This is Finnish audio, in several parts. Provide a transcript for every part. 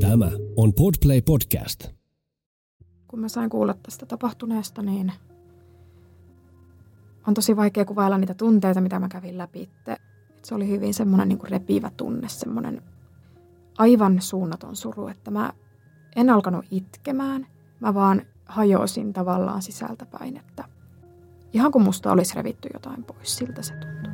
Tämä on Podplay Podcast. Kun mä sain kuulla tästä tapahtuneesta, niin on tosi vaikea kuvailla niitä tunteita, mitä mä kävin läpi. Se oli hyvin semmoinen niin repivä tunne, semmoinen aivan suunnaton suru, että mä en alkanut itkemään. Mä vaan hajosin tavallaan sisältäpäin, että ihan kuin musta olisi revitty jotain pois, siltä se tuntui.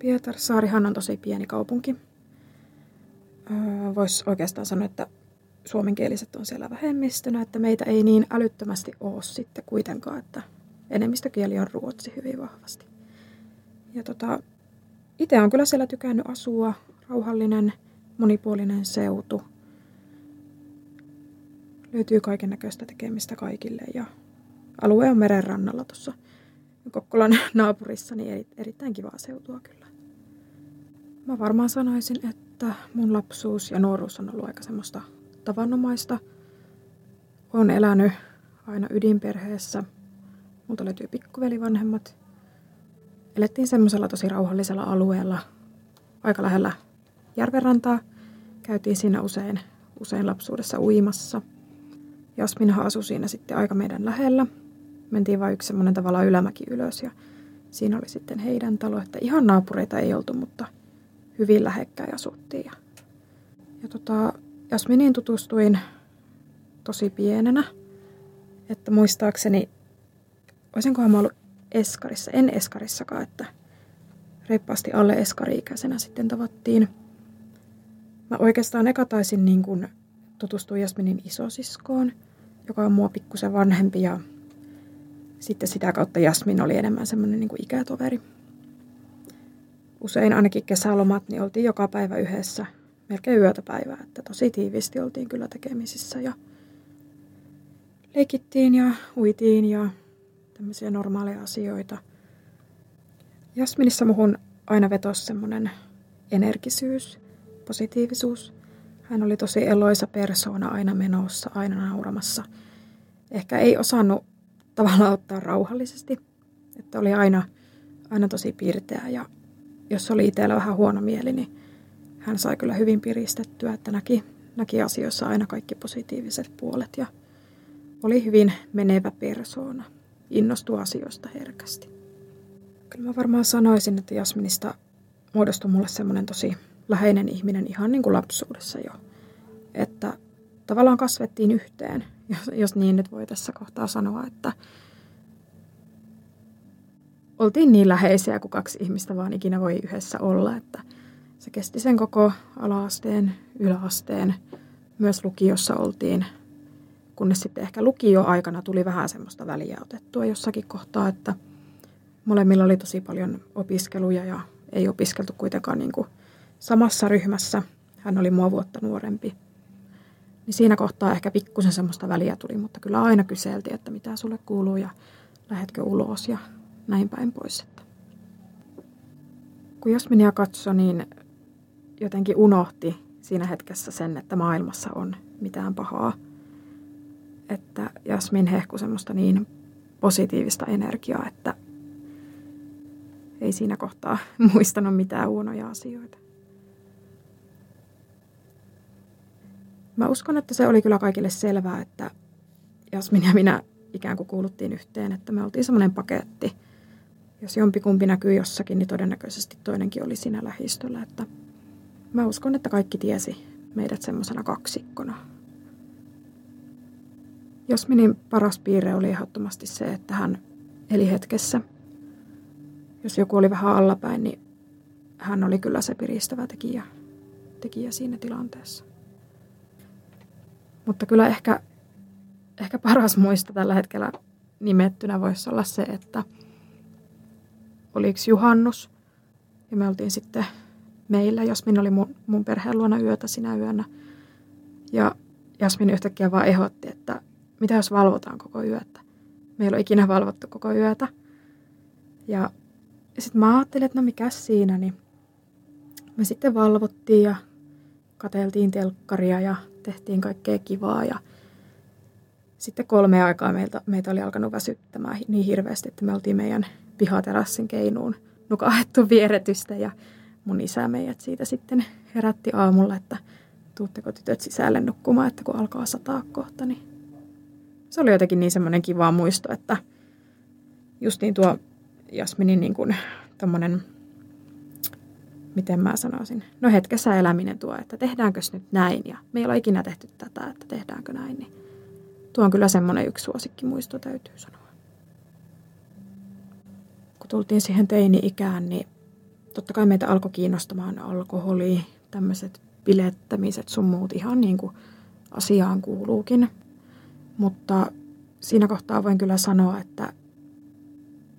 Pietarsaarihan on tosi pieni kaupunki. Öö, Voisi oikeastaan sanoa, että suomenkieliset on siellä vähemmistönä, että meitä ei niin älyttömästi ole sitten kuitenkaan, että enemmistökieli on ruotsi hyvin vahvasti. Ja tota, itse on kyllä siellä tykännyt asua, rauhallinen, monipuolinen seutu. Löytyy kaiken näköistä tekemistä kaikille ja alue on meren rannalla tuossa Kokkolan naapurissa, niin erittäin kivaa seutua kyllä. Mä varmaan sanoisin, että mun lapsuus ja nuoruus on ollut aika semmoista tavanomaista. Olen elänyt aina ydinperheessä. Multa löytyy pikkuvelivanhemmat. Elettiin semmoisella tosi rauhallisella alueella, aika lähellä järvenrantaa. Käytiin siinä usein, usein lapsuudessa uimassa. Jasminhan asui siinä sitten aika meidän lähellä. Mentiin vain yksi semmoinen tavallaan ylämäki ylös ja siinä oli sitten heidän talo, että ihan naapureita ei oltu, mutta – hyvin lähekkäin asuttiin. Ja, ja tota, Jasminiin tutustuin tosi pienenä, että muistaakseni, olisinkohan mä ollut Eskarissa, en Eskarissakaan, että reippaasti alle Eskari-ikäisenä sitten tavattiin. Mä oikeastaan eka taisin niin kuin tutustua Jasminin isosiskoon, joka on mua pikkusen vanhempi ja sitten sitä kautta Jasmin oli enemmän semmoinen niin ikätoveri usein ainakin kesälomat, niin oltiin joka päivä yhdessä, melkein yötä päivää, että tosi tiivisti oltiin kyllä tekemisissä ja leikittiin ja uitiin ja tämmöisiä normaaleja asioita. Jasminissa muhun aina vetosi semmoinen energisyys, positiivisuus. Hän oli tosi eloisa persoona aina menossa, aina nauramassa. Ehkä ei osannut tavallaan ottaa rauhallisesti, että oli aina, aina tosi pirteä ja jos oli itsellä vähän huono mieli, niin hän sai kyllä hyvin piristettyä, että näki, näki asioissa aina kaikki positiiviset puolet ja oli hyvin menevä persoona, innostui asioista herkästi. Kyllä mä varmaan sanoisin, että Jasminista muodostui mulle semmoinen tosi läheinen ihminen ihan niin kuin lapsuudessa jo. Että tavallaan kasvettiin yhteen, jos, jos niin nyt voi tässä kohtaa sanoa, että oltiin niin läheisiä kuin kaksi ihmistä vaan ikinä voi yhdessä olla, että se kesti sen koko alaasteen, yläasteen, myös lukiossa oltiin, kunnes sitten ehkä lukio-aikana tuli vähän semmoista väliä otettua jossakin kohtaa, että molemmilla oli tosi paljon opiskeluja ja ei opiskeltu kuitenkaan niin kuin samassa ryhmässä. Hän oli mua vuotta nuorempi. Niin siinä kohtaa ehkä pikkusen semmoista väliä tuli, mutta kyllä aina kyseltiin, että mitä sulle kuuluu ja lähetkö ulos ja näin päin pois. Että. Kun Jasminia katsoi, niin jotenkin unohti siinä hetkessä sen, että maailmassa on mitään pahaa. Että Jasmin hehku semmoista niin positiivista energiaa, että ei siinä kohtaa muistanut mitään huonoja asioita. Mä uskon, että se oli kyllä kaikille selvää, että Jasmin ja minä ikään kuin kuuluttiin yhteen, että me oltiin semmoinen paketti – jos jompikumpi näkyy jossakin, niin todennäköisesti toinenkin oli siinä lähistöllä. Että mä uskon, että kaikki tiesi meidät semmoisena kaksikkona. Jasminin paras piirre oli ehdottomasti se, että hän eli hetkessä. Jos joku oli vähän allapäin, niin hän oli kyllä se piristävä tekijä, tekijä siinä tilanteessa. Mutta kyllä ehkä, ehkä paras muista tällä hetkellä nimettynä voisi olla se, että oliko juhannus ja me oltiin sitten meillä. Jasmin oli mun, mun perheen luona yötä sinä yönä. Ja Jasmin yhtäkkiä vaan ehdotti, että mitä jos valvotaan koko yötä. Me ei ole ikinä valvottu koko yötä. Ja sitten mä ajattelin, että no mikä siinä, niin me sitten valvottiin ja kateltiin telkkaria ja tehtiin kaikkea kivaa ja sitten kolme aikaa meiltä, meitä oli alkanut väsyttämään niin hirveästi, että me oltiin meidän pihaterassin keinuun nukahettu vieretystä ja mun isä meidät siitä sitten herätti aamulla, että tuutteko tytöt sisälle nukkumaan, että kun alkaa sataa kohta, niin se oli jotenkin niin semmoinen kiva muisto, että justiin tuo Jasminin niin kuin tommonen, miten mä sanoisin, no hetkessä eläminen tuo, että tehdäänkö nyt näin ja me ei ole ikinä tehty tätä, että tehdäänkö näin, niin tuo on kyllä semmoinen yksi suosikkimuisto täytyy sanoa. Tultiin siihen teini-ikään, niin totta kai meitä alkoi kiinnostamaan alkoholi, tämmöiset bilettämiset sun muut ihan niin kuin asiaan kuuluukin. Mutta siinä kohtaa voin kyllä sanoa, että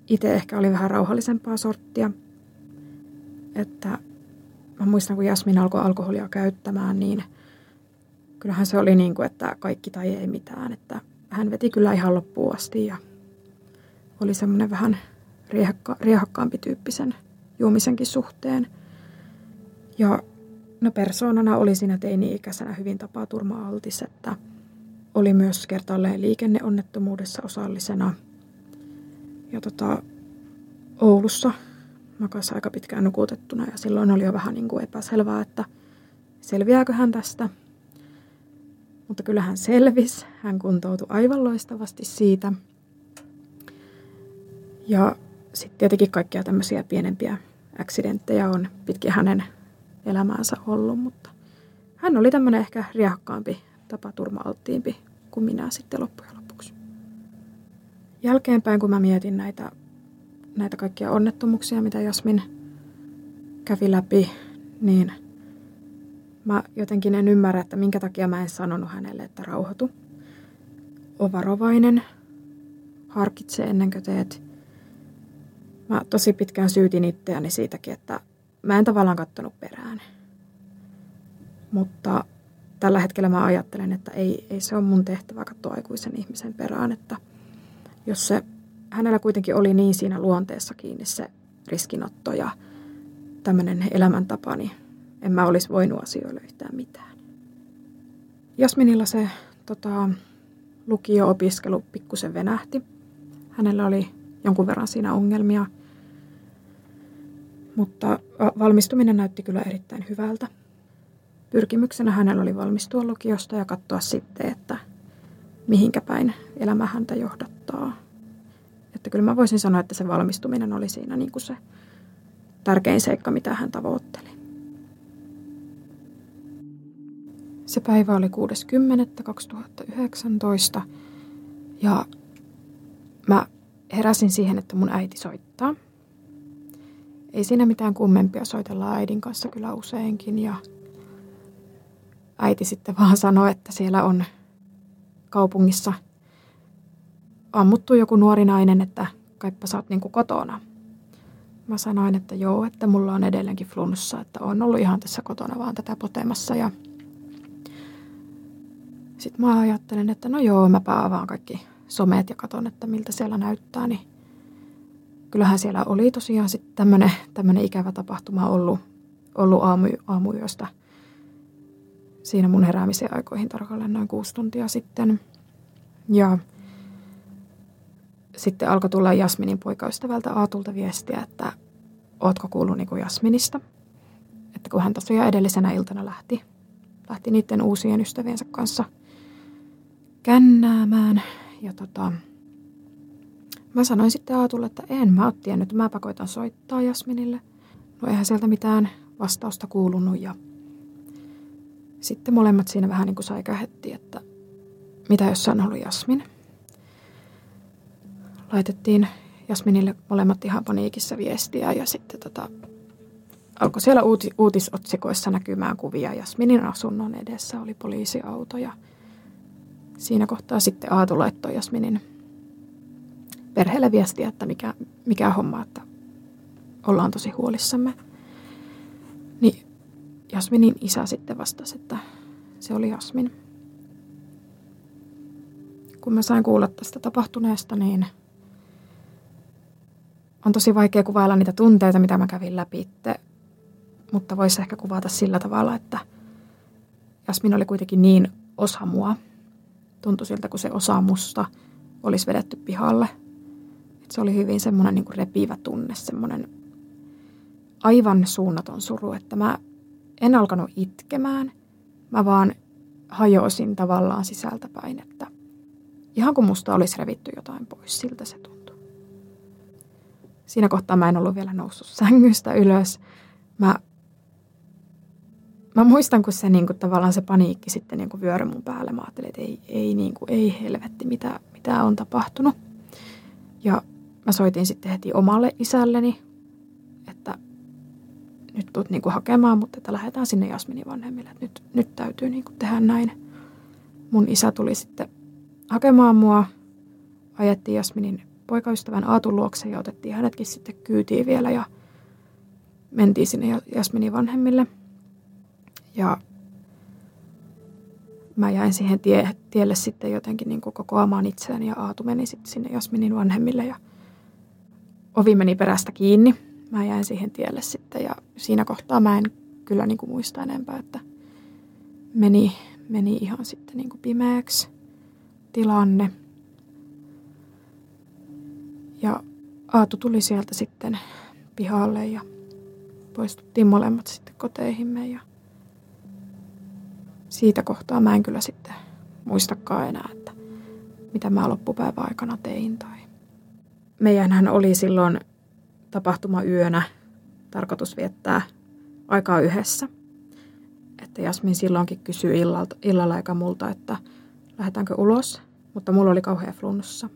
itse ehkä oli vähän rauhallisempaa sorttia. Että mä muistan, kun Jasmin alkoi alkoholia käyttämään, niin kyllähän se oli niin kuin, että kaikki tai ei mitään. Että hän veti kyllä ihan loppuun asti ja oli semmoinen vähän riehakka, riehakkaampi tyyppisen juomisenkin suhteen. Ja no persoonana oli siinä teini-ikäisenä hyvin tapaturma-altis, että oli myös kertaalleen liikenneonnettomuudessa osallisena. Ja tota, Oulussa makasi aika pitkään nukutettuna ja silloin oli jo vähän niin kuin epäselvää, että selviääkö hän tästä. Mutta kyllä hän selvisi. Hän kuntoutui aivan loistavasti siitä. Ja sitten tietenkin kaikkia tämmöisiä pienempiä accidenttejä on pitkin hänen elämäänsä ollut, mutta hän oli tämmöinen ehkä riehakkaampi, tapaturma-alttiimpi kuin minä sitten loppujen lopuksi. Jälkeenpäin, kun mä mietin näitä, näitä kaikkia onnettomuuksia, mitä Jasmin kävi läpi, niin mä jotenkin en ymmärrä, että minkä takia mä en sanonut hänelle, että rauhoitu. O varovainen, harkitse ennen kuin teet Mä tosi pitkään syytin itseäni siitäkin, että mä en tavallaan kattonut perään. Mutta tällä hetkellä mä ajattelen, että ei, ei se ole mun tehtävä katsoa aikuisen ihmisen perään, että jos se hänellä kuitenkin oli niin siinä luonteessa kiinni se riskinotto ja tämmöinen elämäntapa, niin en mä olisi voinut asioille yhtään mitään. Jasminilla se tota, lukio-opiskelu pikkusen venähti. Hänellä oli jonkun verran siinä ongelmia – mutta valmistuminen näytti kyllä erittäin hyvältä. Pyrkimyksenä hänellä oli valmistua lukiosta ja katsoa sitten, että mihinkä päin elämä häntä johdattaa. Että kyllä mä voisin sanoa, että se valmistuminen oli siinä niin kuin se tärkein seikka, mitä hän tavoitteli. Se päivä oli 6.10.2019 ja mä heräsin siihen, että mun äiti soittaa – ei siinä mitään kummempia, soitellaan äidin kanssa kyllä useinkin ja äiti sitten vaan sanoi, että siellä on kaupungissa ammuttu joku nuori nainen, että kaippa sä oot niinku kotona. Mä sanoin, että joo, että mulla on edelleenkin flunssa, että on ollut ihan tässä kotona vaan tätä potemassa ja sitten mä ajattelen, että no joo, mä avaan kaikki somet ja katon, että miltä siellä näyttää, niin kyllähän siellä oli tosiaan sitten tämmöinen, ikävä tapahtuma ollut, ollut aamu, aamuyöstä siinä mun heräämisen aikoihin tarkalleen noin kuusi tuntia sitten. Ja sitten alkoi tulla Jasminin poikaystävältä Aatulta viestiä, että ootko kuullut niin Jasminista. Että kun hän tosiaan edellisenä iltana lähti, lähti niiden uusien ystäviensä kanssa kännäämään. Ja tota, Mä sanoin sitten Aatulle, että en mä ole tiennyt, mä pakoitan soittaa Jasminille. No eihän sieltä mitään vastausta kuulunut ja sitten molemmat siinä vähän niin kuin säikähetti, että mitä jos on ollut Jasmin. Laitettiin Jasminille molemmat ihan paniikissa viestiä ja sitten tota, alkoi siellä uuti, uutisotsikoissa näkymään kuvia. Jasminin asunnon edessä oli poliisiauto ja siinä kohtaa sitten Aatu laittoi Jasminin perheelle viestiä, että mikä, mikä homma, että ollaan tosi huolissamme. Niin Jasminin isä sitten vastasi, että se oli Jasmin. Kun mä sain kuulla tästä tapahtuneesta, niin on tosi vaikea kuvailla niitä tunteita, mitä mä kävin läpi mutta voisi ehkä kuvata sillä tavalla, että Jasmin oli kuitenkin niin osa mua. Tuntui siltä, kun se osa musta olisi vedetty pihalle. Se oli hyvin semmoinen niin repivä tunne, semmoinen aivan suunnaton suru, että mä en alkanut itkemään. Mä vaan hajosin tavallaan sisältäpäin, että ihan kuin musta olisi revitty jotain pois, siltä se tuntui. Siinä kohtaa mä en ollut vielä noussut sängystä ylös. Mä mä muistan, kun se niin kuin, tavallaan se paniikki sitten niin kuin vyöry mun päälle. Mä ajattelin, että ei, ei, niin kuin, ei helvetti, mitä, mitä on tapahtunut. Ja mä soitin sitten heti omalle isälleni, että nyt tulet niin kuin hakemaan, mutta että lähdetään sinne Jasminin vanhemmille. Että nyt, nyt täytyy niin kuin tehdä näin. Mun isä tuli sitten hakemaan mua. Ajettiin Jasminin poikaystävän Aatun luokse ja otettiin hänetkin sitten kyytiin vielä ja mentiin sinne Jasminin vanhemmille – ja mä jäin siihen tie, tielle sitten jotenkin niin kuin kokoamaan itseäni ja Aatu meni sitten sinne Jasminin vanhemmille ja ovi meni perästä kiinni. Mä jäin siihen tielle sitten ja siinä kohtaa mä en kyllä niin kuin muista enempää, että meni, meni ihan sitten niin kuin pimeäksi tilanne. Ja Aatu tuli sieltä sitten pihalle ja poistuttiin molemmat sitten koteihimme ja siitä kohtaa mä en kyllä sitten muistakaan enää, että mitä mä loppupäivän aikana tein. Tai... Meidänhän oli silloin tapahtuma yönä tarkoitus viettää aikaa yhdessä. Että Jasmin silloinkin kysyi illalta, illalla aika multa, että lähdetäänkö ulos, mutta mulla oli kauhean flunssa.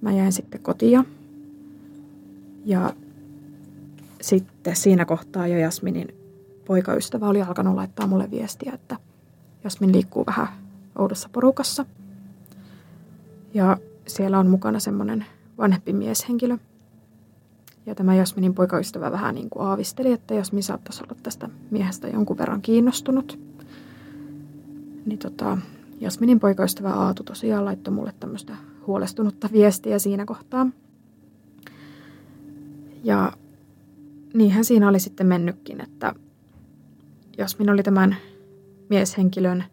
Mä jäin sitten kotia ja sitten siinä kohtaa jo Jasminin poikaystävä oli alkanut laittaa mulle viestiä, että Jasmin liikkuu vähän oudossa porukassa. Ja siellä on mukana semmoinen vanhempi mieshenkilö. Ja tämä Jasminin poikaystävä vähän niin kuin aavisteli, että Jasmin saattaisi olla tästä miehestä jonkun verran kiinnostunut. Niin tota, Jasminin poikaystävä Aatu tosiaan laittoi mulle tämmöistä huolestunutta viestiä siinä kohtaa. Ja niinhän siinä oli sitten mennytkin, että Jasmin oli tämän mieshenkilön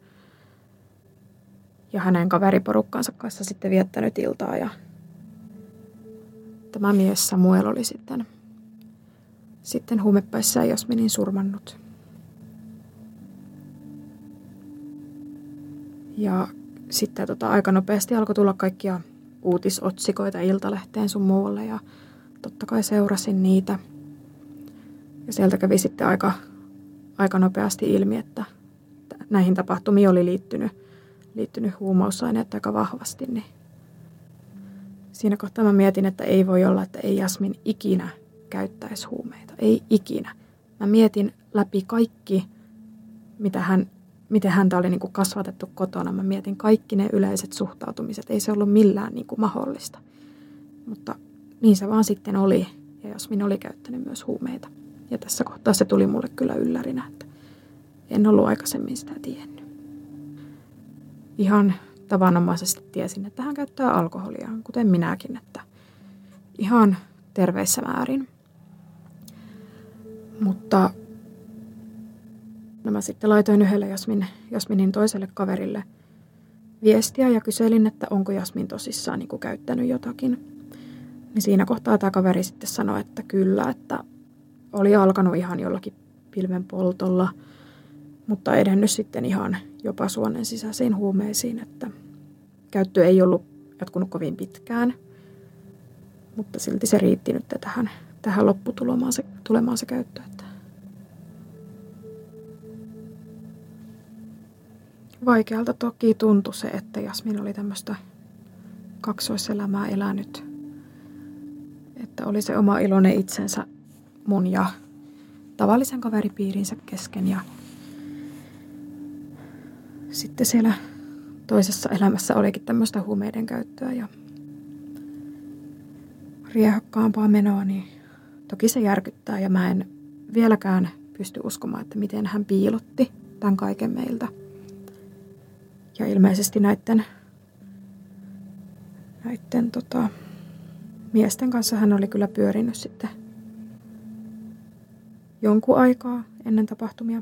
ja hänen kaveriporukkansa kanssa sitten viettänyt iltaa ja tämä mies Samuel oli sitten, sitten huumepäissään Jasminin surmannut. Ja sitten tota, aika nopeasti alkoi tulla kaikkia uutisotsikoita Iltalehteen sun muualle ja totta kai seurasin niitä. Ja sieltä kävi sitten aika aika nopeasti ilmi, että näihin tapahtumiin oli liittynyt, liittynyt huumausaineet aika vahvasti, niin siinä kohtaa mä mietin, että ei voi olla, että ei Jasmin ikinä käyttäisi huumeita. Ei ikinä. Mä mietin läpi kaikki, mitä hän, miten häntä oli niin kuin kasvatettu kotona. Mä mietin kaikki ne yleiset suhtautumiset. Ei se ollut millään niin kuin mahdollista. Mutta niin se vaan sitten oli. Ja Jasmin oli käyttänyt myös huumeita. Ja tässä kohtaa se tuli mulle kyllä yllärinä, että en ollut aikaisemmin sitä tiennyt. Ihan tavanomaisesti tiesin, että hän käyttää alkoholia, kuten minäkin, että ihan terveissä määrin. Mutta no mä sitten laitoin yhdelle Jasmin, Jasminin toiselle kaverille viestiä ja kyselin, että onko Jasmin tosissaan niin kuin käyttänyt jotakin. Niin siinä kohtaa tämä kaveri sitten sanoi, että kyllä, että oli alkanut ihan jollakin pilven poltolla, mutta edennyt sitten ihan jopa suonen sisäisiin huumeisiin, että käyttö ei ollut jatkunut kovin pitkään, mutta silti se riitti nyt tähän, tähän lopputulemaan se, tulemaan se käyttö. Että vaikealta toki tuntui se, että Jasmin oli tämmöistä kaksoiselämää elänyt. Että oli se oma iloinen itsensä mun ja tavallisen kaveripiirinsä kesken ja sitten siellä toisessa elämässä olikin tämmöistä huumeiden käyttöä ja riehakkaampaa menoa, niin toki se järkyttää ja mä en vieläkään pysty uskomaan, että miten hän piilotti tämän kaiken meiltä. Ja ilmeisesti näiden, näiden tota, miesten kanssa hän oli kyllä pyörinyt sitten jonkun aikaa ennen tapahtumia.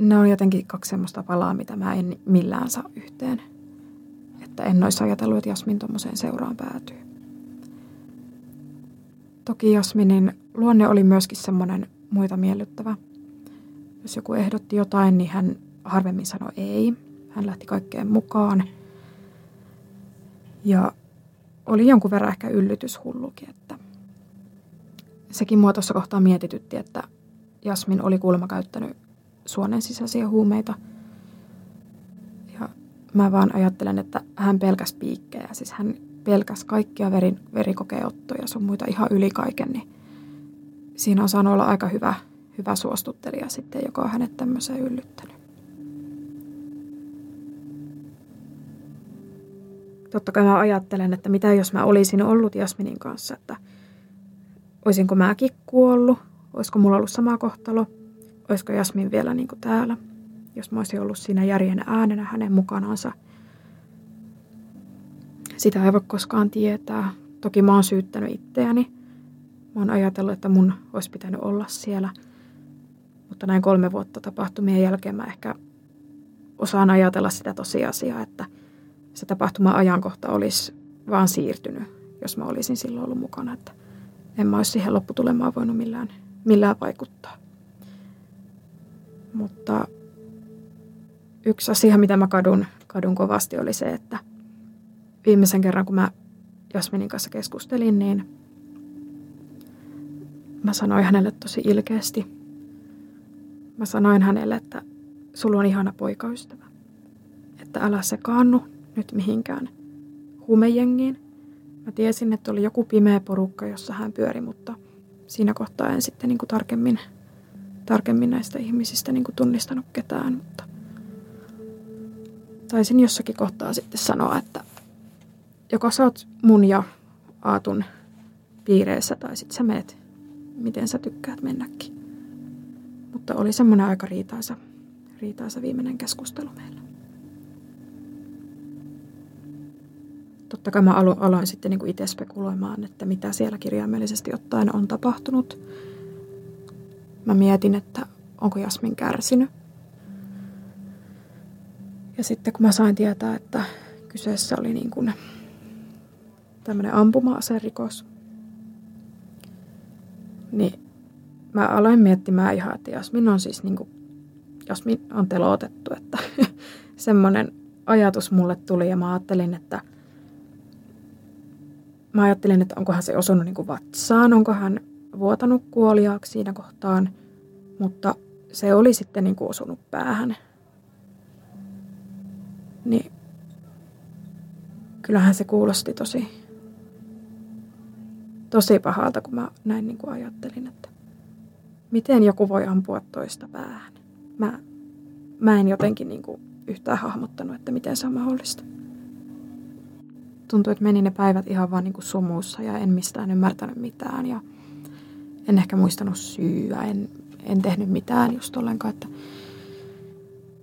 Ne on jotenkin kaksi semmoista palaa, mitä mä en millään saa yhteen. Että en olisi ajatellut, että Jasmin tuommoiseen seuraan päätyy. Toki Jasminin luonne oli myöskin semmoinen muita miellyttävä. Jos joku ehdotti jotain, niin hän harvemmin sanoi ei. Hän lähti kaikkeen mukaan. Ja oli jonkun verran ehkä yllytyshullukin, että sekin mua tuossa kohtaa mietitytti, että Jasmin oli kuulemma käyttänyt suonen sisäisiä huumeita. Ja mä vaan ajattelen, että hän pelkäs piikkejä. Siis hän pelkäs kaikkia verin, verikokeottoja sun muita ihan yli kaiken. Niin siinä on saanut olla aika hyvä, hyvä suostuttelija sitten, joka on hänet tämmöiseen yllyttänyt. Totta kai mä ajattelen, että mitä jos mä olisin ollut Jasminin kanssa, että olisinko mäkin kuollut, olisiko mulla ollut sama kohtalo, olisiko Jasmin vielä niin kuin täällä, jos mä olisin ollut siinä järjen äänenä hänen mukanansa. Sitä ei voi koskaan tietää. Toki mä oon syyttänyt itseäni. Mä oon ajatellut, että mun olisi pitänyt olla siellä. Mutta näin kolme vuotta tapahtumien jälkeen mä ehkä osaan ajatella sitä tosiasiaa, että se tapahtuma ajankohta olisi vaan siirtynyt, jos mä olisin silloin ollut mukana. Että en mä olisi siihen lopputulemaan voinut millään, millään vaikuttaa. Mutta yksi asia, mitä mä kadun, kadun kovasti, oli se, että viimeisen kerran, kun mä Jasminin kanssa keskustelin, niin mä sanoin hänelle tosi ilkeästi. Mä sanoin hänelle, että sulla on ihana poikaystävä. Että älä sekaannu nyt mihinkään huumejengiin. Mä tiesin, että oli joku pimeä porukka, jossa hän pyöri, mutta siinä kohtaa en sitten niin kuin tarkemmin, tarkemmin näistä ihmisistä niin kuin tunnistanut ketään. Mutta taisin jossakin kohtaa sitten sanoa, että joko sä oot mun ja Aatun piireissä tai sitten sä meet, miten sä tykkäät mennäkin. Mutta oli semmoinen aika riitaisa, riitaisa viimeinen keskustelu meillä. totta kai mä alo, aloin sitten niin itse spekuloimaan, että mitä siellä kirjaimellisesti ottaen on tapahtunut. Mä mietin, että onko Jasmin kärsinyt. Ja sitten kun mä sain tietää, että kyseessä oli niin kuin tämmöinen ampuma-aserikos, niin mä aloin miettimään ihan, että Jasmin on siis niin kuin, Jasmin on telotettu, että semmoinen ajatus mulle tuli ja mä ajattelin, että – mä ajattelin, että onkohan se osunut niin kuin vatsaan, onko hän vuotanut kuoliaaksi siinä kohtaan, mutta se oli sitten niin kuin osunut päähän. Niin kyllähän se kuulosti tosi, tosi pahalta, kun mä näin niin kuin ajattelin, että miten joku voi ampua toista päähän. Mä, mä en jotenkin niin kuin yhtään hahmottanut, että miten se on mahdollista tuntui, että meni ne päivät ihan vaan niin kuin sumussa ja en mistään ymmärtänyt mitään ja en ehkä muistanut syyä, en, en tehnyt mitään just ollenkaan, että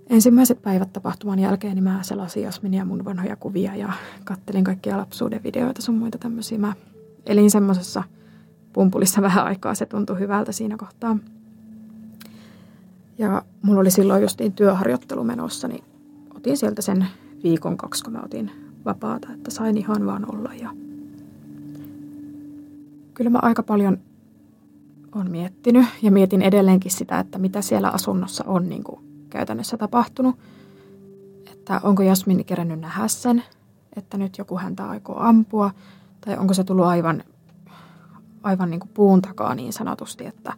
ensimmäiset päivät tapahtuman jälkeen niin mä selasin Jasminia mun vanhoja kuvia ja kattelin kaikkia lapsuuden videoita sun muita tämmöisiä. Mä elin semmoisessa pumpulissa vähän aikaa, se tuntui hyvältä siinä kohtaa. Ja mulla oli silloin justiin työharjoittelu menossa, niin otin sieltä sen viikon kaksi, kun mä otin vapaata, että sain ihan vaan olla. Ja kyllä mä aika paljon on miettinyt ja mietin edelleenkin sitä, että mitä siellä asunnossa on niin kuin käytännössä tapahtunut. Että onko Jasmin kerännyt nähdä sen, että nyt joku häntä aikoo ampua, tai onko se tullut aivan, aivan niin kuin puun takaa niin sanotusti, että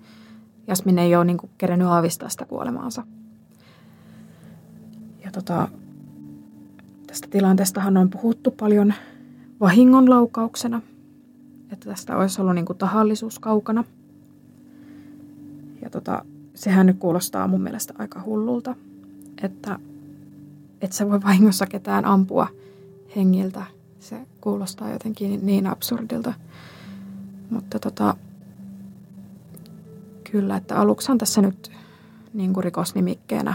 Jasmin ei ole niin kuin kerännyt aavistaa sitä kuolemaansa. Ja tota, Tästä tilanteestahan on puhuttu paljon vahingonlaukauksena, että tästä olisi ollut niin kuin tahallisuus kaukana. Ja tota, sehän nyt kuulostaa mun mielestä aika hullulta, että et sä voi vahingossa ketään ampua hengiltä. Se kuulostaa jotenkin niin absurdilta. Mutta tota, kyllä, että aluksihan tässä nyt niin kuin rikosnimikkeenä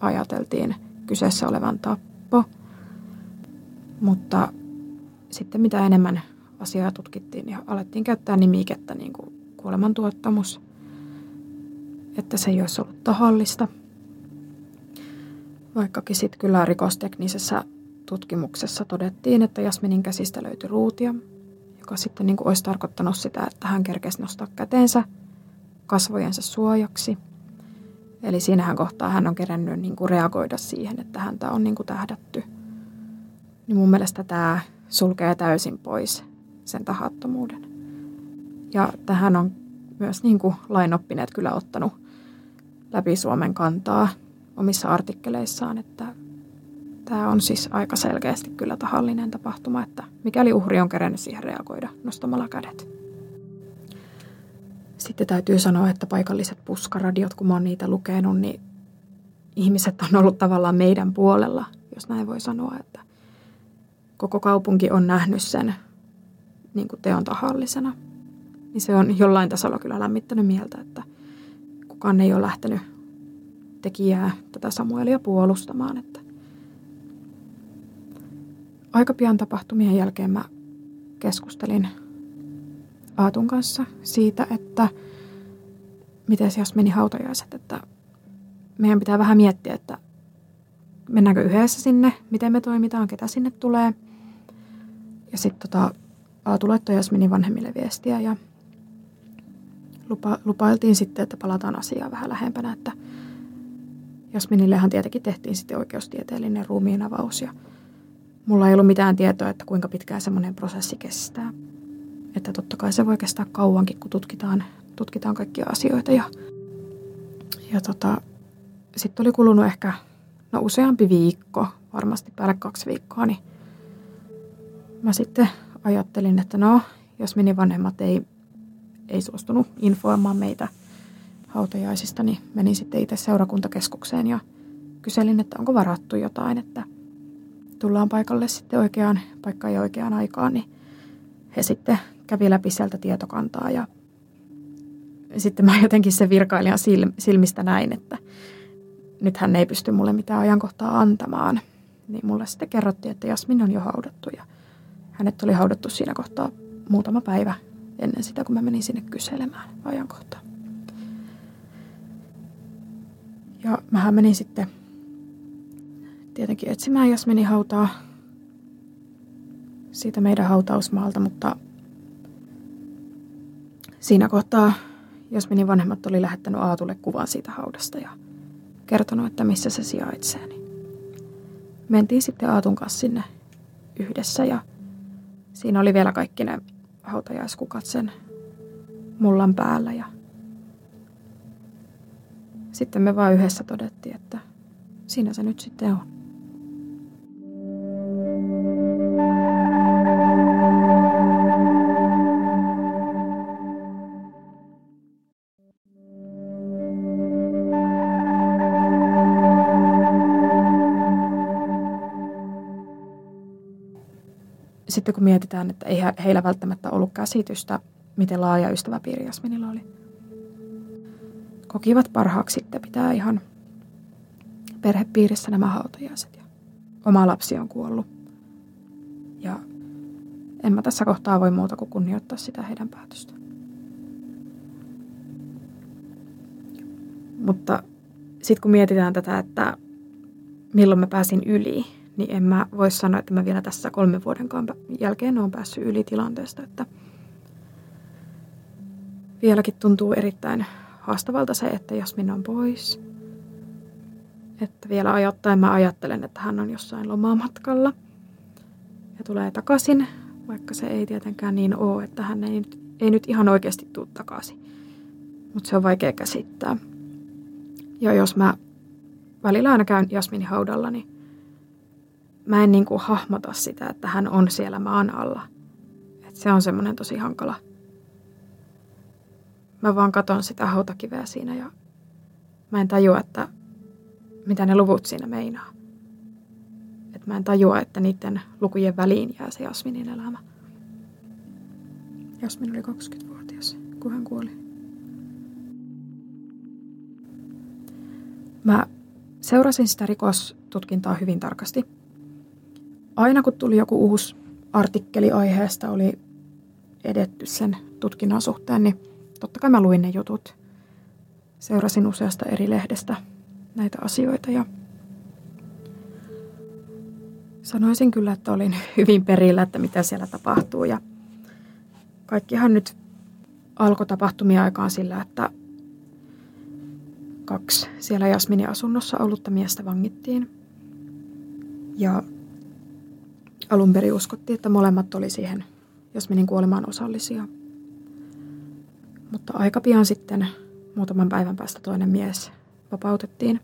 ajateltiin kyseessä olevan tappo. Mutta sitten mitä enemmän asiaa tutkittiin, niin alettiin käyttää nimikettä niin kuin kuolemantuottamus, että se ei olisi ollut tahallista. Vaikkakin sitten kyllä rikosteknisessä tutkimuksessa todettiin, että Jasminin käsistä löytyi ruutia, joka sitten niin kuin olisi tarkoittanut sitä, että hän kerkesi nostaa käteensä kasvojensa suojaksi. Eli siinähän kohtaa hän on kerännyt niin kuin reagoida siihen, että häntä on niin kuin tähdätty. Niin mun mielestä tämä sulkee täysin pois sen tahattomuuden. Ja tähän on myös niin kuin lainoppineet kyllä ottanut läpi Suomen kantaa omissa artikkeleissaan, että tämä on siis aika selkeästi kyllä tahallinen tapahtuma, että mikäli uhri on kerännyt siihen reagoida nostamalla kädet. Sitten täytyy sanoa, että paikalliset puskaradiot, kun mä oon niitä lukenut, niin ihmiset on ollut tavallaan meidän puolella, jos näin voi sanoa, että koko kaupunki on nähnyt sen niin kuin teon tahallisena. Niin se on jollain tasolla kyllä lämmittänyt mieltä, että kukaan ei ole lähtenyt tekijää tätä Samuelia puolustamaan. Että aika pian tapahtumien jälkeen mä keskustelin Aatun kanssa siitä, että miten se jos meni hautajaiset, että meidän pitää vähän miettiä, että mennäänkö yhdessä sinne, miten me toimitaan, ketä sinne tulee. Ja sitten tota, Aatu laittoi Jasminin vanhemmille viestiä ja lupa, lupailtiin sitten, että palataan asiaan vähän lähempänä, että Jasminillehan tietenkin tehtiin sitten oikeustieteellinen ruumiin avaus ja mulla ei ollut mitään tietoa, että kuinka pitkään semmoinen prosessi kestää. Että totta kai se voi kestää kauankin, kun tutkitaan, tutkitaan kaikkia asioita ja, ja tota, sitten oli kulunut ehkä no useampi viikko, varmasti päälle kaksi viikkoa, niin mä sitten ajattelin, että no, jos mini vanhemmat ei, ei suostunut infoimaan meitä hautajaisista, niin menin sitten itse seurakuntakeskukseen ja kyselin, että onko varattu jotain, että tullaan paikalle sitten oikeaan paikkaan ja oikeaan aikaan, niin he sitten kävi läpi sieltä tietokantaa ja sitten mä jotenkin se virkailijan silmistä näin, että nyt hän ei pysty mulle mitään ajankohtaa antamaan. Niin mulle sitten kerrottiin, että Jasmin on jo haudattu ja hänet oli haudattu siinä kohtaa muutama päivä ennen sitä, kun mä menin sinne kyselemään ajankohtaa. Ja mä menin sitten tietenkin etsimään Jasminin hautaa siitä meidän hautausmaalta, mutta siinä kohtaa Jasminin vanhemmat oli lähettänyt Aatulle kuvan siitä haudasta ja kertonut, että missä se sijaitsee. Niin mentiin sitten Aatun kanssa sinne yhdessä ja siinä oli vielä kaikki ne hautajaiskukat sen mullan päällä ja sitten me vaan yhdessä todettiin, että siinä se nyt sitten on. Sitten kun mietitään, että ei heillä välttämättä ollut käsitystä, miten laaja ystäväpiiri Jasminilla oli. Kokivat parhaaksi sitten pitää ihan perhepiirissä nämä hautajaiset. Ja oma lapsi on kuollut. Ja en mä tässä kohtaa voi muuta kuin kunnioittaa sitä heidän päätöstä. Mutta sitten kun mietitään tätä, että milloin mä pääsin yli, niin en mä voi sanoa, että mä vielä tässä kolmen vuoden jälkeen olen päässyt yli tilanteesta, että vieläkin tuntuu erittäin haastavalta se, että Jasmin on pois. Että vielä ajoittain mä ajattelen, että hän on jossain lomamatkalla ja tulee takaisin, vaikka se ei tietenkään niin ole, että hän ei, ei nyt ihan oikeasti tule takaisin. Mutta se on vaikea käsittää. Ja jos mä välillä aina käyn Jasminin haudalla, niin mä en niin kuin hahmota sitä, että hän on siellä maan alla. Et se on semmoinen tosi hankala. Mä vaan katon sitä hautakiveä siinä ja mä en tajua, että mitä ne luvut siinä meinaa. Et mä en tajua, että niiden lukujen väliin jää se Jasminin elämä. Jasmin oli 20-vuotias, kun hän kuoli. Mä seurasin sitä rikostutkintaa hyvin tarkasti. Aina kun tuli joku uusi artikkeli aiheesta, oli edetty sen tutkinnan suhteen, niin totta kai mä luin ne jutut. Seurasin useasta eri lehdestä näitä asioita ja sanoisin kyllä, että olin hyvin perillä, että mitä siellä tapahtuu. Ja kaikkihan nyt alkoi tapahtumia aikaan sillä, että kaksi siellä Jasminin asunnossa ollutta miestä vangittiin. Ja alun perin uskottiin, että molemmat oli siihen Jasminin kuolemaan osallisia. Mutta aika pian sitten, muutaman päivän päästä toinen mies vapautettiin.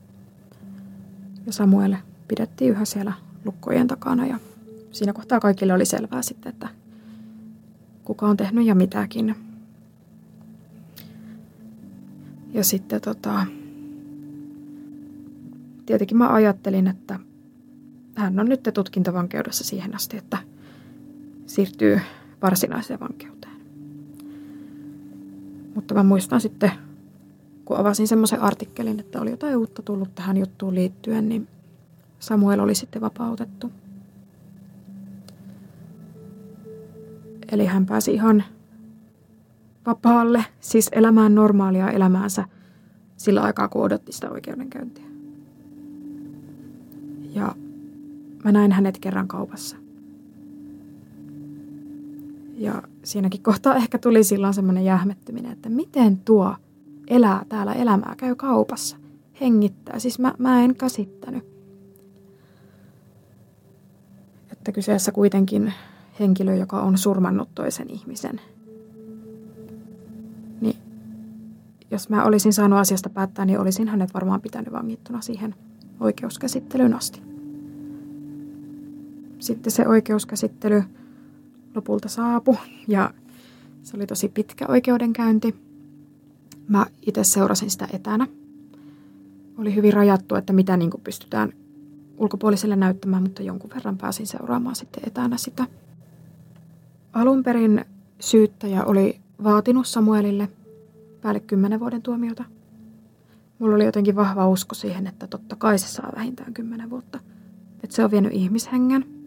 Ja Samuel pidettiin yhä siellä lukkojen takana ja siinä kohtaa kaikille oli selvää sitten, että kuka on tehnyt ja mitäkin. Ja sitten tota, tietenkin mä ajattelin, että hän on nyt tutkintavankeudessa siihen asti, että siirtyy varsinaiseen vankeuteen. Mutta mä muistan sitten, kun avasin semmoisen artikkelin, että oli jotain uutta tullut tähän juttuun liittyen, niin Samuel oli sitten vapautettu. Eli hän pääsi ihan vapaalle, siis elämään normaalia elämäänsä sillä aikaa, kun odotti sitä oikeudenkäyntiä. Ja mä näin hänet kerran kaupassa. Ja siinäkin kohtaa ehkä tuli silloin semmoinen jähmettyminen, että miten tuo elää täällä elämää, käy kaupassa, hengittää. Siis mä, mä en käsittänyt. Että kyseessä kuitenkin henkilö, joka on surmannut toisen ihmisen. Niin jos mä olisin saanut asiasta päättää, niin olisin hänet varmaan pitänyt vangittuna siihen oikeuskäsittelyyn asti. Sitten se oikeuskäsittely lopulta saapui ja se oli tosi pitkä oikeudenkäynti. Mä itse seurasin sitä etänä. Oli hyvin rajattu, että mitä niin kuin pystytään ulkopuoliselle näyttämään, mutta jonkun verran pääsin seuraamaan sitten etänä sitä. Alun perin syyttäjä oli vaatinut Samuelille päälle kymmenen vuoden tuomiota. Mulla oli jotenkin vahva usko siihen, että totta kai se saa vähintään kymmenen vuotta. Että se on vienyt ihmishengen.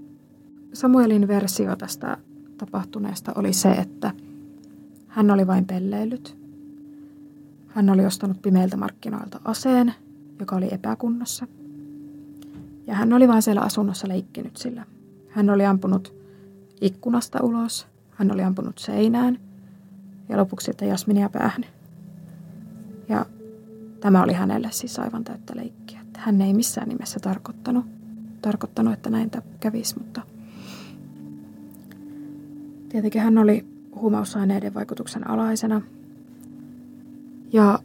Samuelin versio tästä tapahtuneesta oli se, että hän oli vain pelleillyt. Hän oli ostanut pimeiltä markkinoilta aseen, joka oli epäkunnossa. Ja hän oli vain siellä asunnossa leikkinyt sillä. Hän oli ampunut ikkunasta ulos, hän oli ampunut seinään ja lopuksi sitten Jasminia päähän. Ja tämä oli hänelle siis aivan täyttä leikkiä. Hän ei missään nimessä tarkoittanut, tarkoittanut, että näin kävisi, mutta tietenkin hän oli huumausaineiden vaikutuksen alaisena. Ja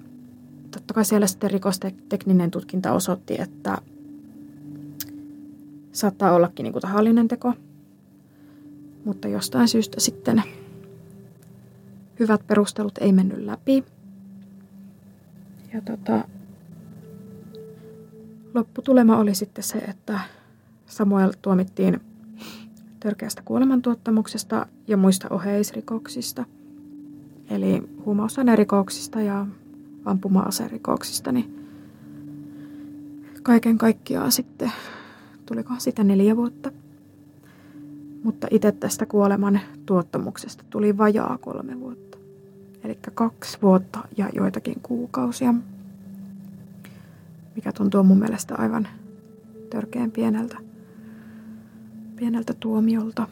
totta kai siellä sitten rikostekninen tutkinta osoitti, että saattaa ollakin niin kuin tahallinen teko – mutta jostain syystä sitten hyvät perustelut ei mennyt läpi. Ja tota, lopputulema oli sitten se, että Samuel tuomittiin törkeästä kuolemantuottamuksesta ja muista oheisrikoksista. Eli huumausainerikoksista ja ampuma-aserikoksista, niin kaiken kaikkiaan sitten, tulikohan sitä neljä vuotta – mutta itse tästä kuoleman tuottamuksesta tuli vajaa kolme vuotta. Eli kaksi vuotta ja joitakin kuukausia, mikä tuntuu mun mielestä aivan törkeän pieneltä, pieneltä tuomiolta.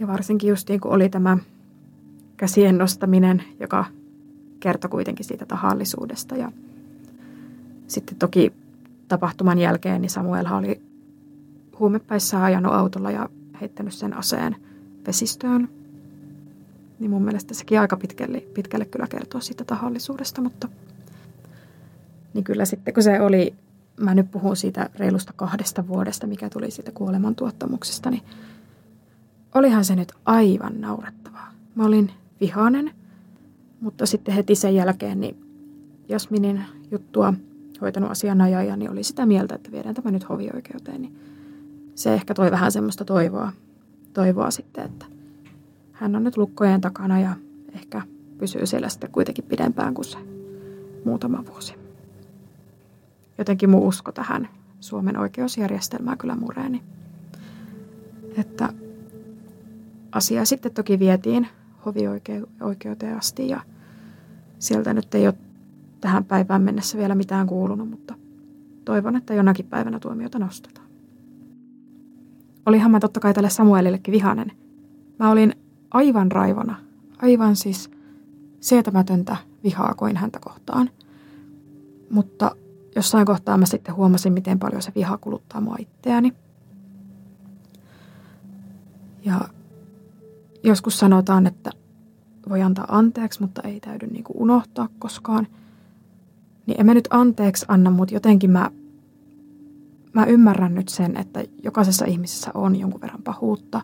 Ja varsinkin justiin kun oli tämä käsien nostaminen, joka kertoi kuitenkin siitä tahallisuudesta. Ja sitten toki tapahtuman jälkeen niin Samuel oli huumepäissä ajanut autolla ja heittänyt sen aseen vesistöön. Niin mun mielestä sekin aika pitkälle, pitkälle kyllä kertoo siitä tahallisuudesta, mutta niin kyllä sitten kun se oli mä nyt puhun siitä reilusta kahdesta vuodesta, mikä tuli siitä kuolemantuottamuksesta, niin olihan se nyt aivan naurettavaa. Mä olin vihainen, mutta sitten heti sen jälkeen niin Jasminin juttua hoitanut asianajaja, niin oli sitä mieltä, että viedään tämä nyt hovioikeuteen. Niin se ehkä toi vähän semmoista toivoa, toivoa sitten, että hän on nyt lukkojen takana ja ehkä pysyy siellä sitten kuitenkin pidempään kuin se muutama vuosi. Jotenkin mun usko tähän Suomen oikeusjärjestelmään kyllä mureeni. Että asia sitten toki vietiin hovioikeuteen asti ja sieltä nyt ei ole tähän päivään mennessä vielä mitään kuulunut, mutta toivon, että jonakin päivänä tuomiota nostetaan. Olihan mä totta kai tälle Samuelillekin vihanen. Mä olin aivan raivona, aivan siis sietämätöntä vihaa koin häntä kohtaan. Mutta jossain kohtaa mä sitten huomasin, miten paljon se viha kuluttaa mua itseäni. Ja joskus sanotaan, että voi antaa anteeksi, mutta ei täydy niin kuin unohtaa koskaan. Niin en mä nyt anteeksi anna, mutta jotenkin mä, mä ymmärrän nyt sen, että jokaisessa ihmisessä on jonkun verran pahuutta.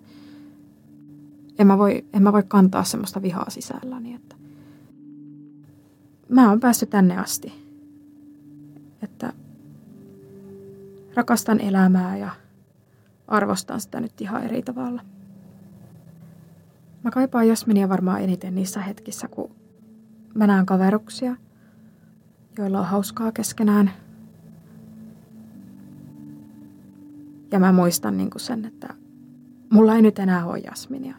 En mä voi, en mä voi kantaa semmoista vihaa sisälläni, että mä oon päässyt tänne asti. Että rakastan elämää ja arvostan sitä nyt ihan eri tavalla. Mä kaipaan Jasminia varmaan eniten niissä hetkissä, kun mä näen kaveruksia, joilla on hauskaa keskenään. Ja mä muistan niin kuin sen, että mulla ei nyt enää ole Jasminia.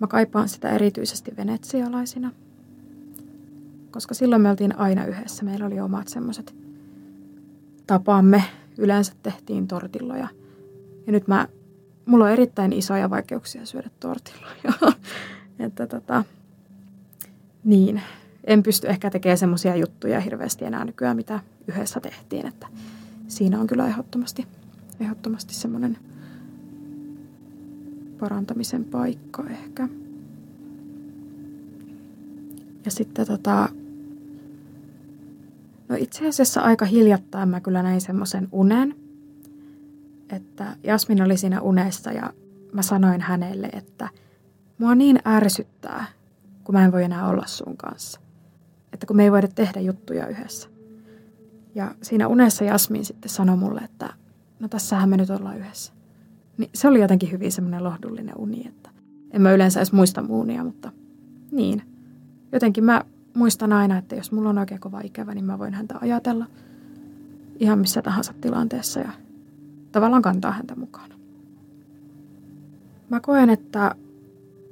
Mä kaipaan sitä erityisesti venetsialaisina, koska silloin me oltiin aina yhdessä. Meillä oli omat semmoiset tapamme. Yleensä tehtiin tortilloja. Ja nyt mä mulla on erittäin isoja vaikeuksia syödä tortilloja. että tota, niin, en pysty ehkä tekemään semmoisia juttuja hirveästi enää nykyään, mitä yhdessä tehtiin. Että siinä on kyllä ehdottomasti, ehdottomasti semmoinen parantamisen paikka ehkä. Ja sitten tota, no itse asiassa aika hiljattain mä kyllä näin semmoisen unen, että Jasmin oli siinä unessa ja mä sanoin hänelle, että mua niin ärsyttää, kun mä en voi enää olla sun kanssa. Että kun me ei voida tehdä juttuja yhdessä. Ja siinä unessa Jasmin sitten sanoi mulle, että no tässähän me nyt ollaan yhdessä. Niin se oli jotenkin hyvin semmoinen lohdullinen uni, että en mä yleensä edes muista muunia, mutta niin. Jotenkin mä muistan aina, että jos mulla on oikein kova ikävä, niin mä voin häntä ajatella ihan missä tahansa tilanteessa ja tavallaan kantaa häntä mukana. Mä koen, että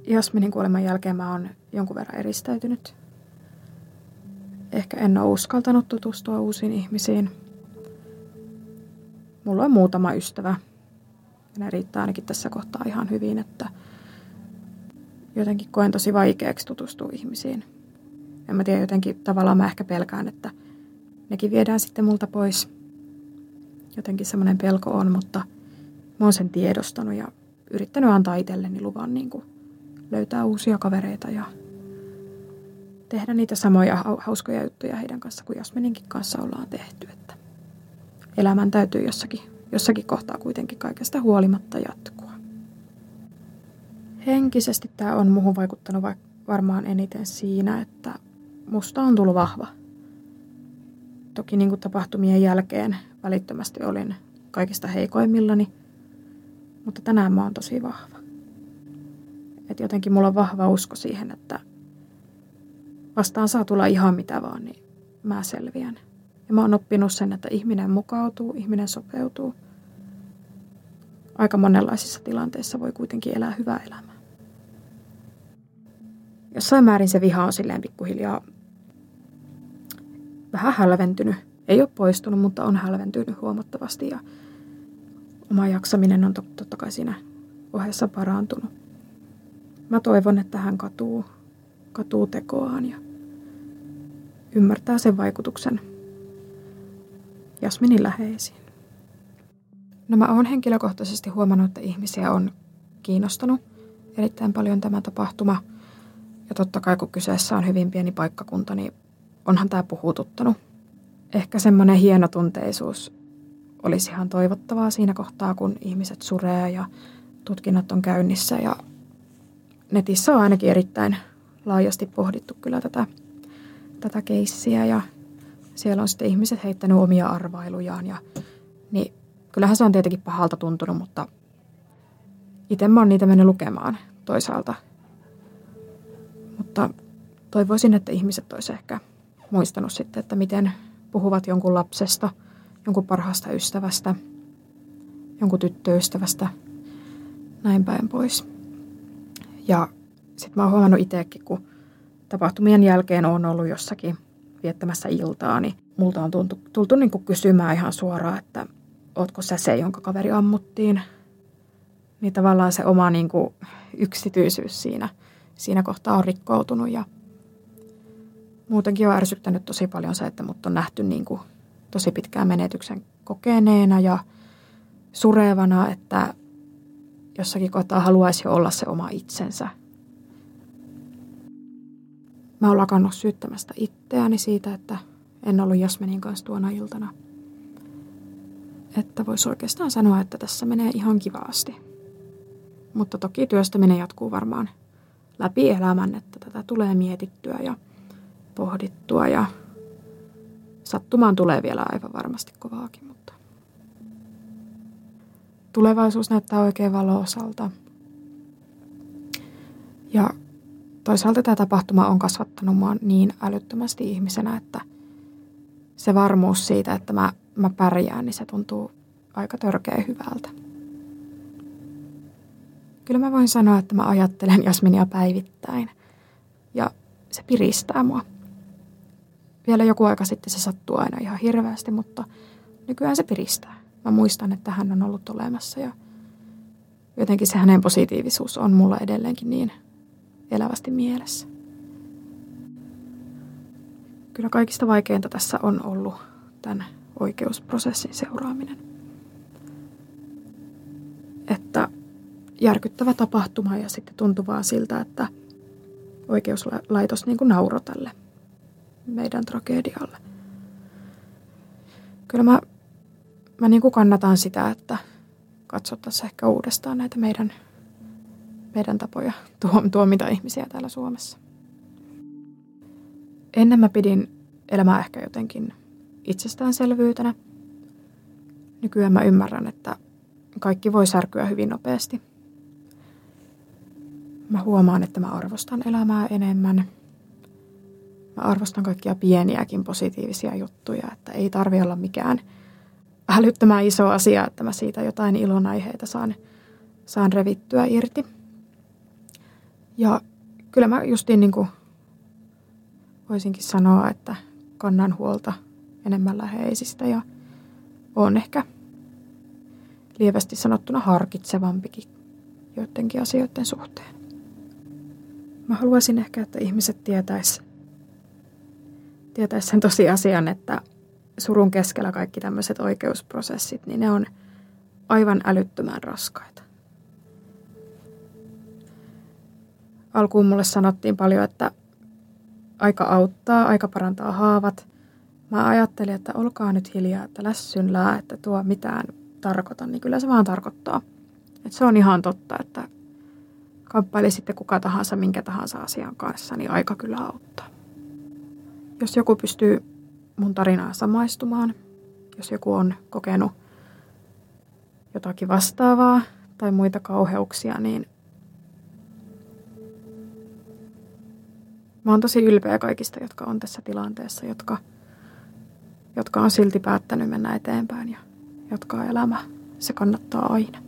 Jasminin kuoleman jälkeen mä oon jonkun verran eristäytynyt. Ehkä en ole uskaltanut tutustua uusiin ihmisiin. Mulla on muutama ystävä. Ja ne riittää ainakin tässä kohtaa ihan hyvin, että jotenkin koen tosi vaikeaksi tutustua ihmisiin. En mä tiedä, jotenkin tavallaan mä ehkä pelkään, että nekin viedään sitten multa pois – jotenkin semmoinen pelko on, mutta mä oon sen tiedostanut ja yrittänyt antaa itselleni luvan niin kuin löytää uusia kavereita ja tehdä niitä samoja hauskoja juttuja heidän kanssa kuin Jasmininkin kanssa ollaan tehty. Että elämän täytyy jossakin, jossakin kohtaa kuitenkin kaikesta huolimatta jatkua. Henkisesti tämä on muuhun vaikuttanut varmaan eniten siinä, että musta on tullut vahva. Toki niin kuin tapahtumien jälkeen välittömästi olin kaikista heikoimmillani, mutta tänään mä oon tosi vahva. Et jotenkin mulla on vahva usko siihen, että vastaan saa tulla ihan mitä vaan, niin mä selviän. Ja mä oon oppinut sen, että ihminen mukautuu, ihminen sopeutuu. Aika monenlaisissa tilanteissa voi kuitenkin elää hyvää elämää. Jossain määrin se viha on silleen pikkuhiljaa vähän hälventynyt ei ole poistunut, mutta on hälventynyt huomattavasti ja oma jaksaminen on totta kai siinä ohessa parantunut. Mä toivon, että hän katuu, katuu tekoaan ja ymmärtää sen vaikutuksen Jasminin läheisiin. No mä oon henkilökohtaisesti huomannut, että ihmisiä on kiinnostanut erittäin paljon tämä tapahtuma. Ja totta kai kun kyseessä on hyvin pieni paikkakunta, niin onhan tämä puhututtanut ehkä semmoinen hienotunteisuus olisi ihan toivottavaa siinä kohtaa, kun ihmiset suree ja tutkinnat on käynnissä. Ja netissä on ainakin erittäin laajasti pohdittu kyllä tätä, tätä keissiä ja siellä on sitten ihmiset heittänyt omia arvailujaan. Ja, niin kyllähän se on tietenkin pahalta tuntunut, mutta itse mä oon niitä mennyt lukemaan toisaalta. Mutta toivoisin, että ihmiset olisi ehkä muistanut sitten, että miten puhuvat jonkun lapsesta, jonkun parhaasta ystävästä, jonkun tyttöystävästä, näin päin pois. Ja sitten mä oon huomannut itsekin, kun tapahtumien jälkeen on ollut jossakin viettämässä iltaa, niin multa on tultu, tultu niin kuin kysymään ihan suoraan, että ootko sä se, jonka kaveri ammuttiin. Niin tavallaan se oma niin kuin yksityisyys siinä, siinä kohtaa on rikkoutunut ja muutenkin on ärsyttänyt tosi paljon se, että mut on nähty niin kuin tosi pitkään menetyksen kokeneena ja surevana, että jossakin kohtaa haluaisi olla se oma itsensä. Mä oon lakannut syyttämästä itseäni siitä, että en ollut Jasminin kanssa tuona iltana. Että voisi oikeastaan sanoa, että tässä menee ihan kivasti. Mutta toki työstäminen jatkuu varmaan läpi elämän, että tätä tulee mietittyä ja pohdittua ja sattumaan tulee vielä aivan varmasti kovaakin, mutta tulevaisuus näyttää oikein valoisalta. Ja toisaalta tämä tapahtuma on kasvattanut mua niin älyttömästi ihmisenä, että se varmuus siitä, että mä, mä pärjään, niin se tuntuu aika törkeä hyvältä. Kyllä mä voin sanoa, että mä ajattelen Jasminia päivittäin ja se piristää mua. Vielä joku aika sitten se sattuu aina ihan hirveästi, mutta nykyään se piristää. Mä muistan, että hän on ollut olemassa ja jotenkin se hänen positiivisuus on mulla edelleenkin niin elävästi mielessä. Kyllä kaikista vaikeinta tässä on ollut tämän oikeusprosessin seuraaminen. Että järkyttävä tapahtuma ja sitten tuntuvaa siltä, että oikeuslaitos niin kuin nauro tälle meidän tragedialle. Kyllä mä, mä niin kuin kannatan sitä, että katsottaisiin ehkä uudestaan näitä meidän, meidän tapoja tuomita ihmisiä täällä Suomessa. Ennen mä pidin elämää ehkä jotenkin itsestäänselvyytenä. Nykyään mä ymmärrän, että kaikki voi särkyä hyvin nopeasti. Mä huomaan, että mä arvostan elämää enemmän – Mä arvostan kaikkia pieniäkin positiivisia juttuja, että ei tarvi olla mikään älyttömän iso asia, että mä siitä jotain ilonaiheita saan, saan revittyä irti. Ja kyllä mä justiin niin kuin voisinkin sanoa, että kannan huolta enemmän läheisistä ja on ehkä lievästi sanottuna harkitsevampikin joidenkin asioiden suhteen. Mä haluaisin ehkä, että ihmiset tietäis tietäisi sen tosiasian, että surun keskellä kaikki tämmöiset oikeusprosessit, niin ne on aivan älyttömän raskaita. Alkuun mulle sanottiin paljon, että aika auttaa, aika parantaa haavat. Mä ajattelin, että olkaa nyt hiljaa, että lässyn lää, että tuo mitään tarkoita, niin kyllä se vaan tarkoittaa. Että se on ihan totta, että kamppaili sitten kuka tahansa, minkä tahansa asian kanssa, niin aika kyllä auttaa. Jos joku pystyy mun tarinaa samaistumaan, jos joku on kokenut jotakin vastaavaa tai muita kauheuksia, niin mä oon tosi ylpeä kaikista, jotka on tässä tilanteessa, jotka, jotka on silti päättänyt mennä eteenpäin ja jatkaa elämää. Se kannattaa aina.